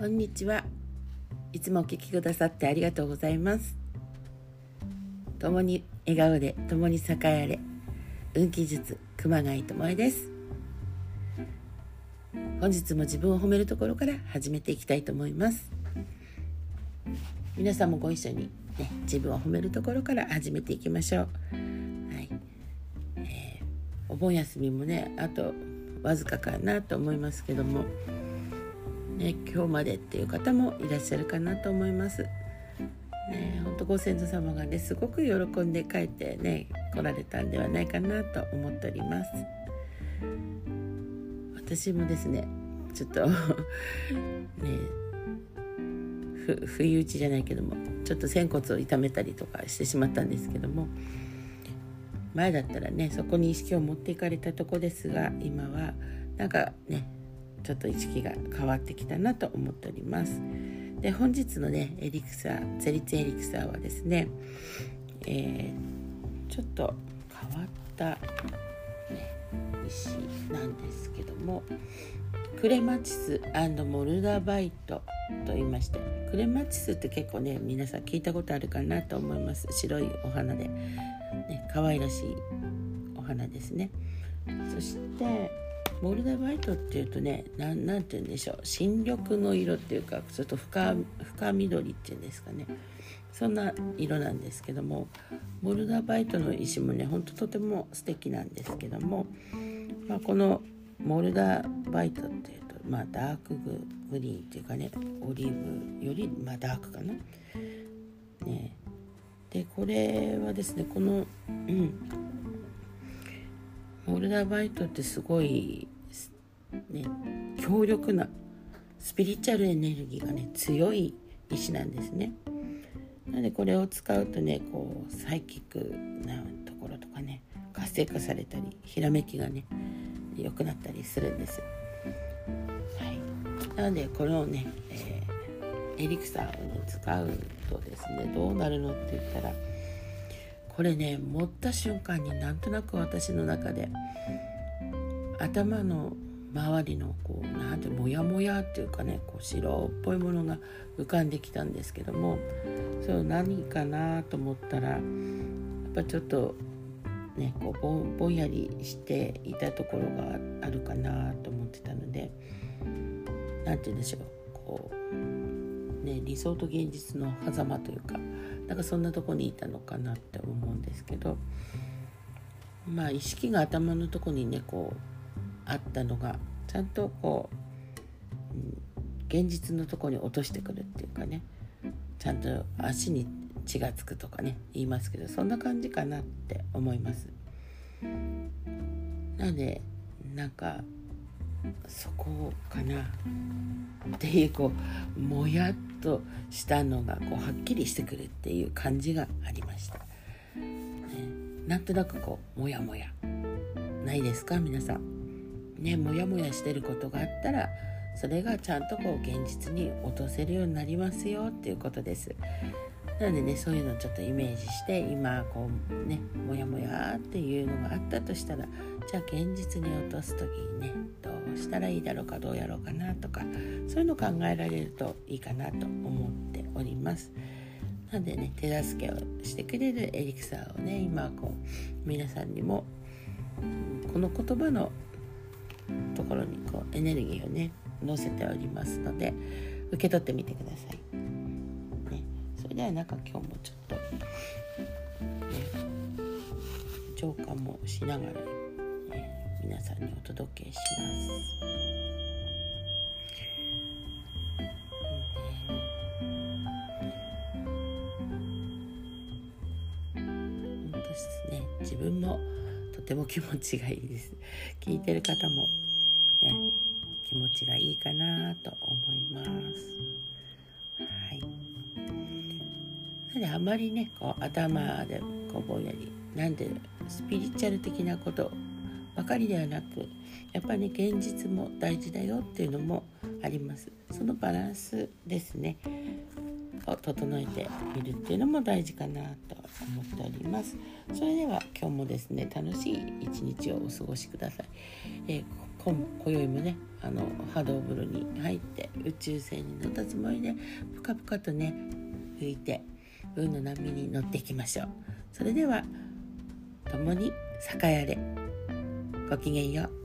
こんにちは。いつもお聞きくださってありがとうございます。共に笑顔で共に栄えれ。運気術熊谷智恵です。本日も自分を褒めるところから始めていきたいと思います。皆さんもご一緒にね、自分を褒めるところから始めていきましょう。はい。えー、お盆休みもね、あとわずかかなと思いますけども。ね、今日までっていう方もいらっしゃるかなと思います。ね、本当ご先祖様がねすごく喜んで帰ってね来られたんではないかなと思っております。私もですねちょっと ねふ不意打ちじゃないけどもちょっと仙骨を痛めたりとかしてしまったんですけども前だったらねそこに意識を持っていかれたとこですが今はなんかねちょっと意識が変わってきたなと思っております。で本日のねエリクサーゼリツエリクサーはですね、えー、ちょっと変わった、ね、石なんですけどもクレマチスモルダバイトと言いましてクレマチスって結構ね皆さん聞いたことあるかなと思います。白いお花で、ね、可愛らしいお花ですね。そしてモルダバイトっていうとね何て言うんでしょう。新緑の色っていうかちょっと深深緑っていうんですかね。そんな色なんですけどもモルダバイトの石もねほんととても素敵なんですけども、まあ、このモルダバイトっていうと、まあ、ダークグリーンっていうかねオリーブより、まあ、ダークかな。ね、でこれはですねこの、うん、モルダーバイトってすごいね強力なスピリチュアルエネルギーがね強い石なんですね。なのでこれを使うとねこうサイキックなところとかね活性化されたりひらめきがね良くなったりするんです。はい、なのでこれをね、えー、エリクサーを、使うとですねどうなるのって言ったらこれね持った瞬間になんとなく私の中で頭の周りのこうなんてモヤモヤっていうかねこう白っぽいものが浮かんできたんですけどもそれ何かなと思ったらやっぱちょっとねこうぼんぼんやりしていたところがあるかなと思ってたので何て言うんでしょうこうね理想と現実の狭間というかなんかそんなとこにいたのかなって思うんですけどまあ意識が頭のとこにねこうあったのがちゃんとこう、うん、現実のとこに落としてくるっていうかねちゃんと足に血がつくとかね言いますけどそんな感じかなって思います。なのでなんかそこかな。っていうこうもやっとしたのがこうはっきりしてくるっていう感じがありました、ね、なんとなくこうもやもや。ないですか？皆さん。ねもやもやしてることがあったらそれがちゃんとこう現実に落とせるようになりますよっていうことです。なのでねそういうのをちょっとイメージして今こうねモヤモヤっていうのがあったとしたらじゃあ現実に落とす時にねどうしたらいいだろうかどうやろうかなとかそういうの考えられるといいかなと思っておりますなのでね手助けをしてくれるエリクサーをね今こう皆さんにもこの言葉のところにこうエネルギーをね載せておりますので受け取ってみてください。ね、それではなんか今日もちょっと、ね、浄化もしながら、皆さんにお届けします。ね、自分もとても気持ちがいいです。聞いてる方も、ね、気持ちがいいかなと思います。はい。なんであまりねこう頭でこうぼんやりなんでスピリチュアル的なことばかりではなくやっぱり、ね、現実も大事だよっていうのもあります。そのバランスですね。を整えてみるっていうのも大事かなと思っております。それでは今日もですね楽しい一日をお過ごしください、えー、今今宵もねあの波動風呂に入って宇宙船に乗ったつもりでぷかぷかとね浮いて運の波に乗っていきましょう。それでは共に栄えあれ。ごきげんよう